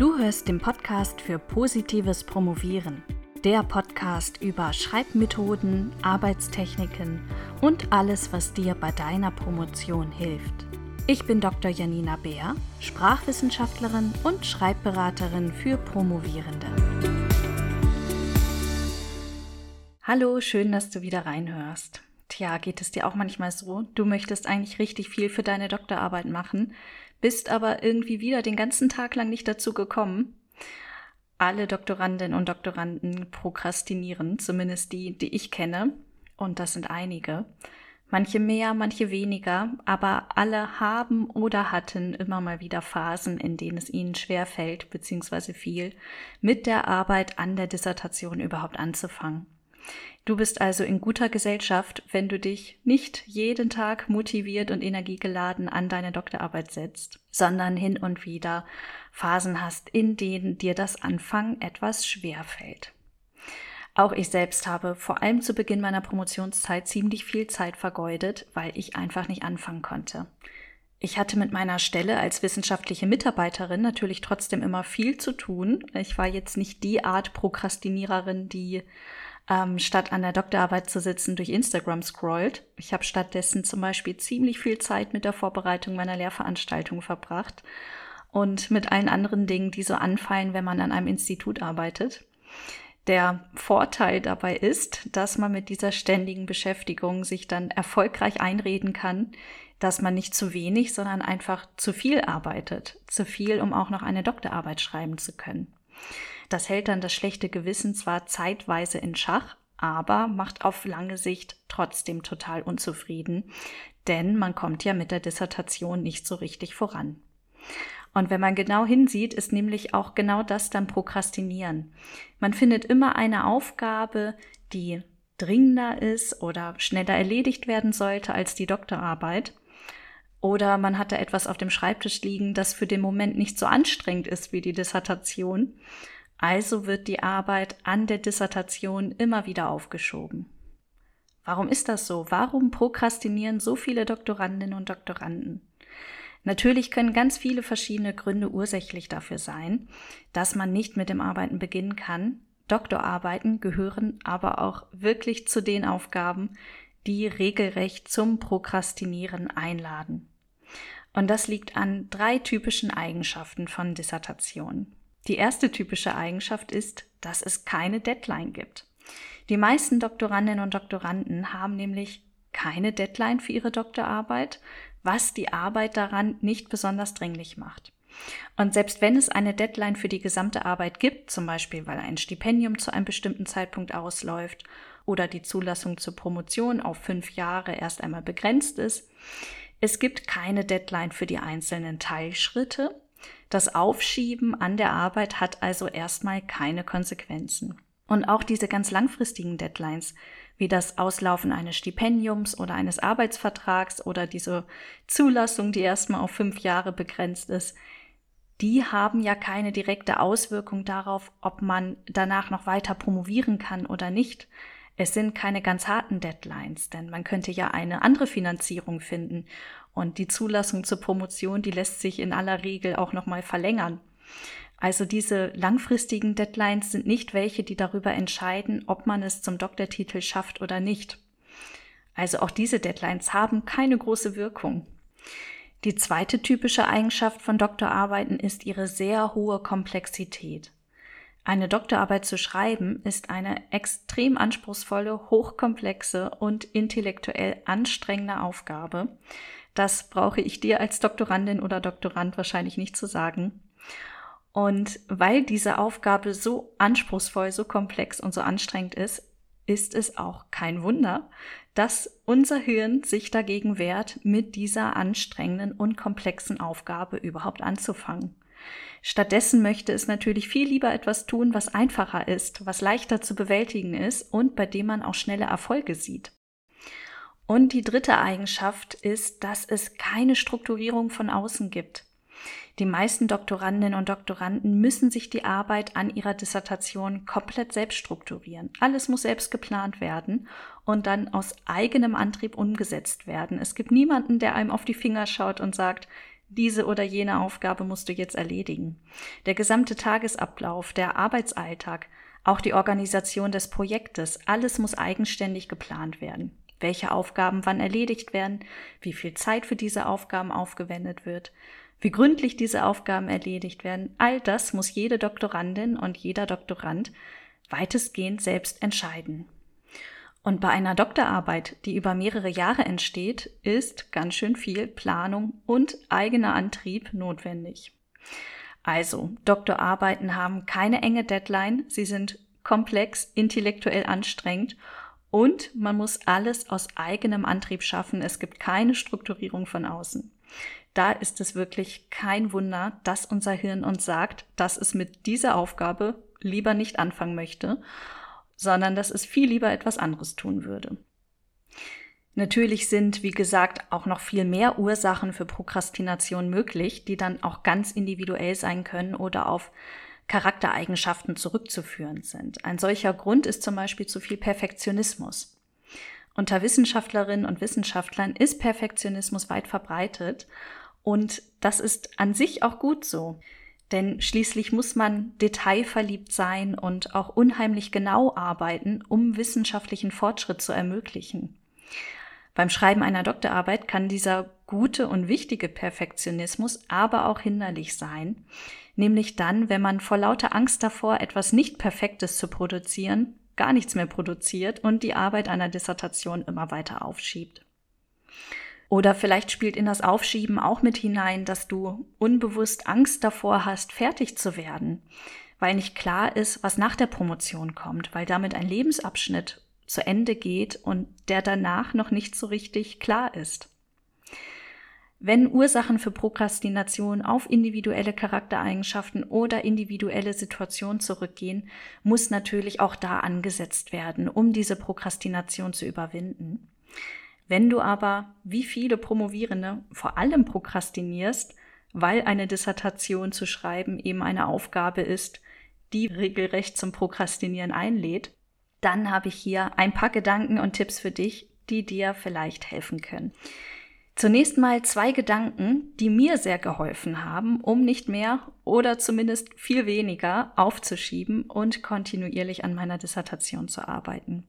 Du hörst den Podcast für positives Promovieren. Der Podcast über Schreibmethoden, Arbeitstechniken und alles, was dir bei deiner Promotion hilft. Ich bin Dr. Janina Beer, Sprachwissenschaftlerin und Schreibberaterin für Promovierende. Hallo, schön, dass du wieder reinhörst. Tja, geht es dir auch manchmal so? Du möchtest eigentlich richtig viel für deine Doktorarbeit machen, bist aber irgendwie wieder den ganzen Tag lang nicht dazu gekommen. Alle Doktorandinnen und Doktoranden prokrastinieren, zumindest die, die ich kenne. Und das sind einige. Manche mehr, manche weniger, aber alle haben oder hatten immer mal wieder Phasen, in denen es ihnen schwer fällt, beziehungsweise viel, mit der Arbeit an der Dissertation überhaupt anzufangen. Du bist also in guter Gesellschaft, wenn du dich nicht jeden Tag motiviert und energiegeladen an deine Doktorarbeit setzt, sondern hin und wieder Phasen hast, in denen dir das Anfangen etwas schwer fällt. Auch ich selbst habe vor allem zu Beginn meiner Promotionszeit ziemlich viel Zeit vergeudet, weil ich einfach nicht anfangen konnte. Ich hatte mit meiner Stelle als wissenschaftliche Mitarbeiterin natürlich trotzdem immer viel zu tun. Ich war jetzt nicht die Art Prokrastiniererin, die ähm, statt an der Doktorarbeit zu sitzen, durch Instagram scrollt. Ich habe stattdessen zum Beispiel ziemlich viel Zeit mit der Vorbereitung meiner Lehrveranstaltung verbracht und mit allen anderen Dingen, die so anfallen, wenn man an einem Institut arbeitet. Der Vorteil dabei ist, dass man mit dieser ständigen Beschäftigung sich dann erfolgreich einreden kann, dass man nicht zu wenig, sondern einfach zu viel arbeitet. Zu viel, um auch noch eine Doktorarbeit schreiben zu können. Das hält dann das schlechte Gewissen zwar zeitweise in Schach, aber macht auf lange Sicht trotzdem total unzufrieden, denn man kommt ja mit der Dissertation nicht so richtig voran. Und wenn man genau hinsieht, ist nämlich auch genau das dann Prokrastinieren. Man findet immer eine Aufgabe, die dringender ist oder schneller erledigt werden sollte als die Doktorarbeit. Oder man hat da etwas auf dem Schreibtisch liegen, das für den Moment nicht so anstrengend ist wie die Dissertation. Also wird die Arbeit an der Dissertation immer wieder aufgeschoben. Warum ist das so? Warum prokrastinieren so viele Doktorandinnen und Doktoranden? Natürlich können ganz viele verschiedene Gründe ursächlich dafür sein, dass man nicht mit dem Arbeiten beginnen kann. Doktorarbeiten gehören aber auch wirklich zu den Aufgaben, die regelrecht zum Prokrastinieren einladen. Und das liegt an drei typischen Eigenschaften von Dissertationen. Die erste typische Eigenschaft ist, dass es keine Deadline gibt. Die meisten Doktorandinnen und Doktoranden haben nämlich keine Deadline für ihre Doktorarbeit, was die Arbeit daran nicht besonders dringlich macht. Und selbst wenn es eine Deadline für die gesamte Arbeit gibt, zum Beispiel weil ein Stipendium zu einem bestimmten Zeitpunkt ausläuft oder die Zulassung zur Promotion auf fünf Jahre erst einmal begrenzt ist, es gibt keine Deadline für die einzelnen Teilschritte das Aufschieben an der Arbeit hat also erstmal keine Konsequenzen. Und auch diese ganz langfristigen Deadlines, wie das Auslaufen eines Stipendiums oder eines Arbeitsvertrags oder diese Zulassung, die erstmal auf fünf Jahre begrenzt ist, die haben ja keine direkte Auswirkung darauf, ob man danach noch weiter promovieren kann oder nicht. Es sind keine ganz harten Deadlines, denn man könnte ja eine andere Finanzierung finden und die Zulassung zur Promotion, die lässt sich in aller Regel auch noch mal verlängern. Also diese langfristigen Deadlines sind nicht welche, die darüber entscheiden, ob man es zum Doktortitel schafft oder nicht. Also auch diese Deadlines haben keine große Wirkung. Die zweite typische Eigenschaft von Doktorarbeiten ist ihre sehr hohe Komplexität. Eine Doktorarbeit zu schreiben ist eine extrem anspruchsvolle, hochkomplexe und intellektuell anstrengende Aufgabe, das brauche ich dir als Doktorandin oder Doktorand wahrscheinlich nicht zu sagen. Und weil diese Aufgabe so anspruchsvoll, so komplex und so anstrengend ist, ist es auch kein Wunder, dass unser Hirn sich dagegen wehrt, mit dieser anstrengenden und komplexen Aufgabe überhaupt anzufangen. Stattdessen möchte es natürlich viel lieber etwas tun, was einfacher ist, was leichter zu bewältigen ist und bei dem man auch schnelle Erfolge sieht. Und die dritte Eigenschaft ist, dass es keine Strukturierung von außen gibt. Die meisten Doktorandinnen und Doktoranden müssen sich die Arbeit an ihrer Dissertation komplett selbst strukturieren. Alles muss selbst geplant werden und dann aus eigenem Antrieb umgesetzt werden. Es gibt niemanden, der einem auf die Finger schaut und sagt, diese oder jene Aufgabe musst du jetzt erledigen. Der gesamte Tagesablauf, der Arbeitsalltag, auch die Organisation des Projektes, alles muss eigenständig geplant werden. Welche Aufgaben wann erledigt werden, wie viel Zeit für diese Aufgaben aufgewendet wird, wie gründlich diese Aufgaben erledigt werden, all das muss jede Doktorandin und jeder Doktorand weitestgehend selbst entscheiden. Und bei einer Doktorarbeit, die über mehrere Jahre entsteht, ist ganz schön viel Planung und eigener Antrieb notwendig. Also, Doktorarbeiten haben keine enge Deadline, sie sind komplex, intellektuell anstrengend und man muss alles aus eigenem Antrieb schaffen. Es gibt keine Strukturierung von außen. Da ist es wirklich kein Wunder, dass unser Hirn uns sagt, dass es mit dieser Aufgabe lieber nicht anfangen möchte sondern dass es viel lieber etwas anderes tun würde. Natürlich sind, wie gesagt, auch noch viel mehr Ursachen für Prokrastination möglich, die dann auch ganz individuell sein können oder auf Charaktereigenschaften zurückzuführen sind. Ein solcher Grund ist zum Beispiel zu viel Perfektionismus. Unter Wissenschaftlerinnen und Wissenschaftlern ist Perfektionismus weit verbreitet und das ist an sich auch gut so. Denn schließlich muss man detailverliebt sein und auch unheimlich genau arbeiten, um wissenschaftlichen Fortschritt zu ermöglichen. Beim Schreiben einer Doktorarbeit kann dieser gute und wichtige Perfektionismus aber auch hinderlich sein, nämlich dann, wenn man vor lauter Angst davor, etwas nicht Perfektes zu produzieren, gar nichts mehr produziert und die Arbeit einer Dissertation immer weiter aufschiebt. Oder vielleicht spielt in das Aufschieben auch mit hinein, dass du unbewusst Angst davor hast, fertig zu werden, weil nicht klar ist, was nach der Promotion kommt, weil damit ein Lebensabschnitt zu Ende geht und der danach noch nicht so richtig klar ist. Wenn Ursachen für Prokrastination auf individuelle Charaktereigenschaften oder individuelle Situationen zurückgehen, muss natürlich auch da angesetzt werden, um diese Prokrastination zu überwinden. Wenn du aber, wie viele Promovierende, vor allem prokrastinierst, weil eine Dissertation zu schreiben eben eine Aufgabe ist, die regelrecht zum Prokrastinieren einlädt, dann habe ich hier ein paar Gedanken und Tipps für dich, die dir vielleicht helfen können. Zunächst mal zwei Gedanken, die mir sehr geholfen haben, um nicht mehr oder zumindest viel weniger aufzuschieben und kontinuierlich an meiner Dissertation zu arbeiten.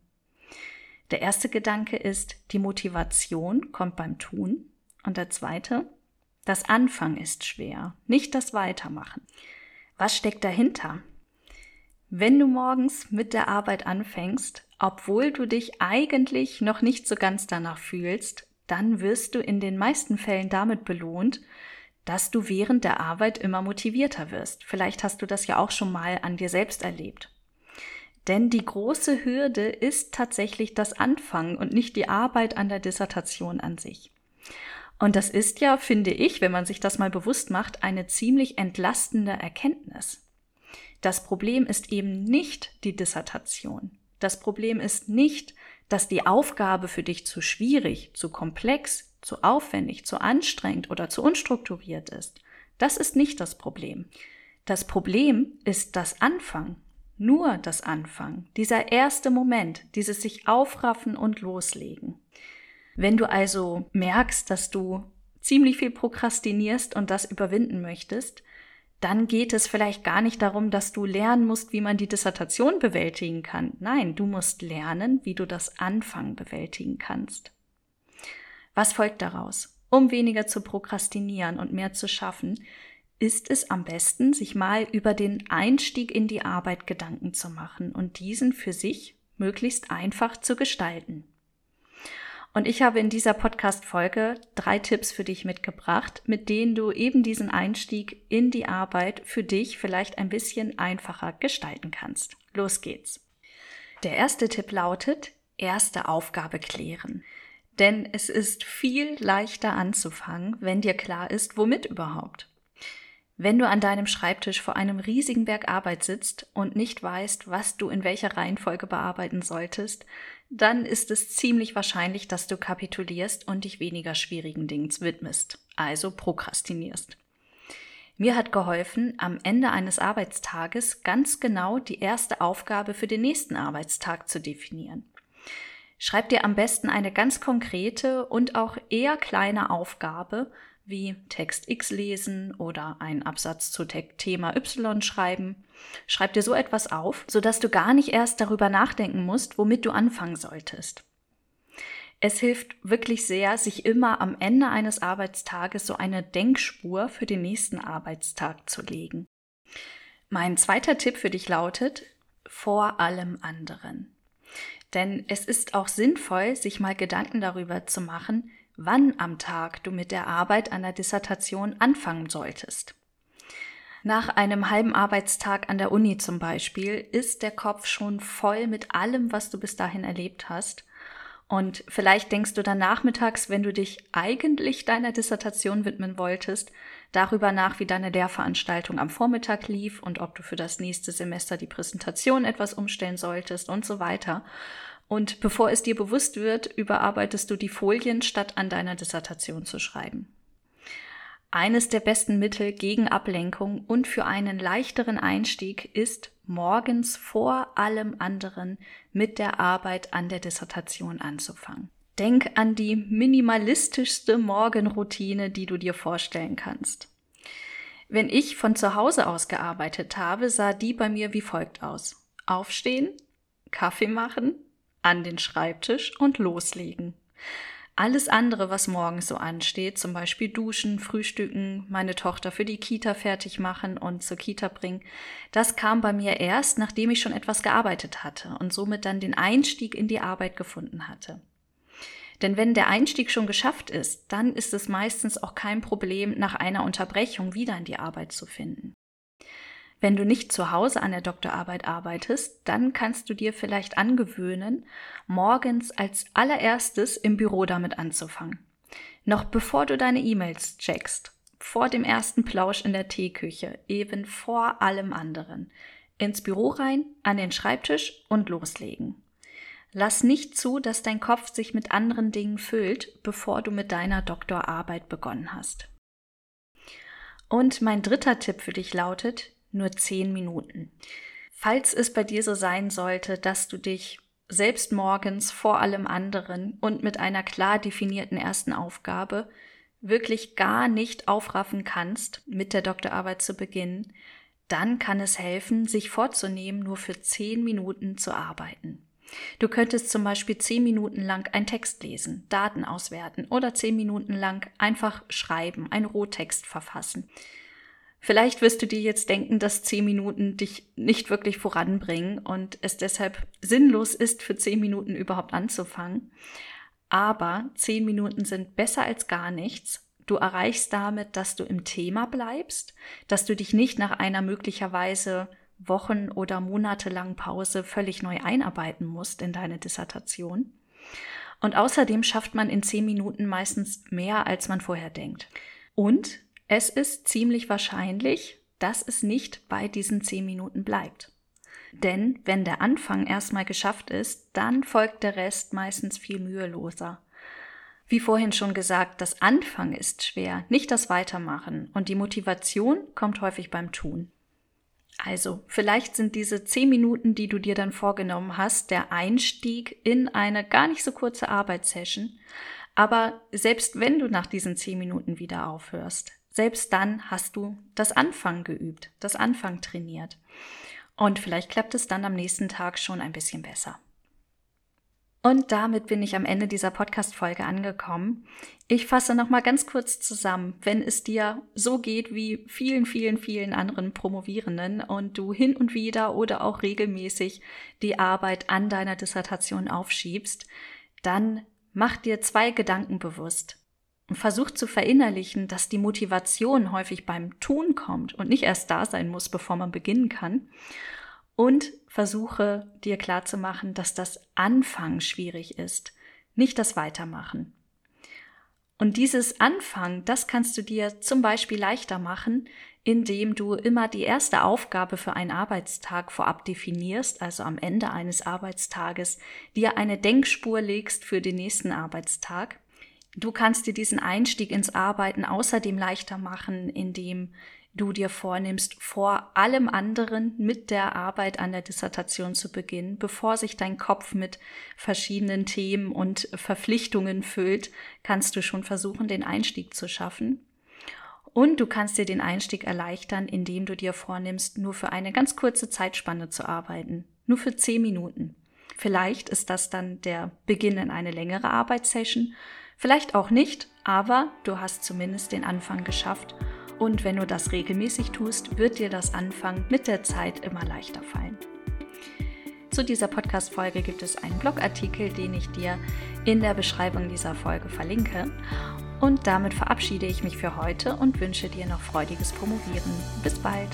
Der erste Gedanke ist, die Motivation kommt beim Tun. Und der zweite, das Anfang ist schwer, nicht das Weitermachen. Was steckt dahinter? Wenn du morgens mit der Arbeit anfängst, obwohl du dich eigentlich noch nicht so ganz danach fühlst, dann wirst du in den meisten Fällen damit belohnt, dass du während der Arbeit immer motivierter wirst. Vielleicht hast du das ja auch schon mal an dir selbst erlebt. Denn die große Hürde ist tatsächlich das Anfangen und nicht die Arbeit an der Dissertation an sich. Und das ist ja, finde ich, wenn man sich das mal bewusst macht, eine ziemlich entlastende Erkenntnis. Das Problem ist eben nicht die Dissertation. Das Problem ist nicht, dass die Aufgabe für dich zu schwierig, zu komplex, zu aufwendig, zu anstrengend oder zu unstrukturiert ist. Das ist nicht das Problem. Das Problem ist das Anfang, nur das Anfang, dieser erste Moment, dieses sich aufraffen und loslegen. Wenn du also merkst, dass du ziemlich viel prokrastinierst und das überwinden möchtest, dann geht es vielleicht gar nicht darum, dass du lernen musst, wie man die Dissertation bewältigen kann. Nein, du musst lernen, wie du das Anfang bewältigen kannst. Was folgt daraus? Um weniger zu prokrastinieren und mehr zu schaffen, ist es am besten, sich mal über den Einstieg in die Arbeit Gedanken zu machen und diesen für sich möglichst einfach zu gestalten. Und ich habe in dieser Podcast-Folge drei Tipps für dich mitgebracht, mit denen du eben diesen Einstieg in die Arbeit für dich vielleicht ein bisschen einfacher gestalten kannst. Los geht's. Der erste Tipp lautet, erste Aufgabe klären. Denn es ist viel leichter anzufangen, wenn dir klar ist, womit überhaupt. Wenn du an deinem Schreibtisch vor einem riesigen Berg Arbeit sitzt und nicht weißt, was du in welcher Reihenfolge bearbeiten solltest, dann ist es ziemlich wahrscheinlich, dass du kapitulierst und dich weniger schwierigen Dingen widmest, also prokrastinierst. Mir hat geholfen, am Ende eines Arbeitstages ganz genau die erste Aufgabe für den nächsten Arbeitstag zu definieren. Schreib dir am besten eine ganz konkrete und auch eher kleine Aufgabe, wie Text X lesen oder einen Absatz zu Thema Y schreiben. Schreib dir so etwas auf, sodass du gar nicht erst darüber nachdenken musst, womit du anfangen solltest. Es hilft wirklich sehr, sich immer am Ende eines Arbeitstages so eine Denkspur für den nächsten Arbeitstag zu legen. Mein zweiter Tipp für dich lautet, vor allem anderen. Denn es ist auch sinnvoll, sich mal Gedanken darüber zu machen, wann am Tag du mit der Arbeit an der Dissertation anfangen solltest. Nach einem halben Arbeitstag an der Uni zum Beispiel ist der Kopf schon voll mit allem, was du bis dahin erlebt hast und vielleicht denkst du dann nachmittags, wenn du dich eigentlich deiner Dissertation widmen wolltest, darüber nach, wie deine Lehrveranstaltung am Vormittag lief und ob du für das nächste Semester die Präsentation etwas umstellen solltest und so weiter. Und bevor es dir bewusst wird, überarbeitest du die Folien, statt an deiner Dissertation zu schreiben. Eines der besten Mittel gegen Ablenkung und für einen leichteren Einstieg ist, morgens vor allem anderen mit der Arbeit an der Dissertation anzufangen. Denk an die minimalistischste Morgenroutine, die du dir vorstellen kannst. Wenn ich von zu Hause aus gearbeitet habe, sah die bei mir wie folgt aus. Aufstehen, Kaffee machen, an den Schreibtisch und loslegen. Alles andere, was morgens so ansteht, zum Beispiel duschen, frühstücken, meine Tochter für die Kita fertig machen und zur Kita bringen, das kam bei mir erst, nachdem ich schon etwas gearbeitet hatte und somit dann den Einstieg in die Arbeit gefunden hatte. Denn wenn der Einstieg schon geschafft ist, dann ist es meistens auch kein Problem, nach einer Unterbrechung wieder in die Arbeit zu finden. Wenn du nicht zu Hause an der Doktorarbeit arbeitest, dann kannst du dir vielleicht angewöhnen, morgens als allererstes im Büro damit anzufangen. Noch bevor du deine E-Mails checkst, vor dem ersten Plausch in der Teeküche, eben vor allem anderen. Ins Büro rein, an den Schreibtisch und loslegen. Lass nicht zu, dass dein Kopf sich mit anderen Dingen füllt, bevor du mit deiner Doktorarbeit begonnen hast. Und mein dritter Tipp für dich lautet, nur zehn Minuten. Falls es bei dir so sein sollte, dass du dich selbst morgens vor allem anderen und mit einer klar definierten ersten Aufgabe wirklich gar nicht aufraffen kannst, mit der Doktorarbeit zu beginnen, dann kann es helfen, sich vorzunehmen, nur für zehn Minuten zu arbeiten. Du könntest zum Beispiel zehn Minuten lang einen Text lesen, Daten auswerten oder zehn Minuten lang einfach schreiben, einen Rohtext verfassen. Vielleicht wirst du dir jetzt denken, dass zehn Minuten dich nicht wirklich voranbringen und es deshalb sinnlos ist, für zehn Minuten überhaupt anzufangen. Aber zehn Minuten sind besser als gar nichts. Du erreichst damit, dass du im Thema bleibst, dass du dich nicht nach einer möglicherweise Wochen- oder monatelangen Pause völlig neu einarbeiten musst in deine Dissertation. Und außerdem schafft man in zehn Minuten meistens mehr, als man vorher denkt. Und es ist ziemlich wahrscheinlich, dass es nicht bei diesen zehn Minuten bleibt. Denn wenn der Anfang erstmal geschafft ist, dann folgt der Rest meistens viel müheloser. Wie vorhin schon gesagt, das Anfang ist schwer, nicht das Weitermachen und die Motivation kommt häufig beim Tun. Also, vielleicht sind diese zehn Minuten, die du dir dann vorgenommen hast, der Einstieg in eine gar nicht so kurze Arbeitssession. Aber selbst wenn du nach diesen zehn Minuten wieder aufhörst, selbst dann hast du das Anfang geübt, das Anfang trainiert. Und vielleicht klappt es dann am nächsten Tag schon ein bisschen besser. Und damit bin ich am Ende dieser Podcast-Folge angekommen. Ich fasse nochmal ganz kurz zusammen. Wenn es dir so geht wie vielen, vielen, vielen anderen Promovierenden und du hin und wieder oder auch regelmäßig die Arbeit an deiner Dissertation aufschiebst, dann mach dir zwei Gedanken bewusst versucht zu verinnerlichen, dass die Motivation häufig beim Tun kommt und nicht erst da sein muss, bevor man beginnen kann. Und versuche dir klarzumachen, dass das Anfangen schwierig ist, nicht das Weitermachen. Und dieses Anfangen, das kannst du dir zum Beispiel leichter machen, indem du immer die erste Aufgabe für einen Arbeitstag vorab definierst, also am Ende eines Arbeitstages dir eine Denkspur legst für den nächsten Arbeitstag Du kannst dir diesen Einstieg ins Arbeiten außerdem leichter machen, indem du dir vornimmst, vor allem anderen mit der Arbeit an der Dissertation zu beginnen, bevor sich dein Kopf mit verschiedenen Themen und Verpflichtungen füllt, kannst du schon versuchen, den Einstieg zu schaffen. Und du kannst dir den Einstieg erleichtern, indem du dir vornimmst, nur für eine ganz kurze Zeitspanne zu arbeiten. Nur für zehn Minuten. Vielleicht ist das dann der Beginn in eine längere Arbeitssession. Vielleicht auch nicht, aber du hast zumindest den Anfang geschafft. Und wenn du das regelmäßig tust, wird dir das Anfang mit der Zeit immer leichter fallen. Zu dieser Podcast-Folge gibt es einen Blogartikel, den ich dir in der Beschreibung dieser Folge verlinke. Und damit verabschiede ich mich für heute und wünsche dir noch freudiges Promovieren. Bis bald!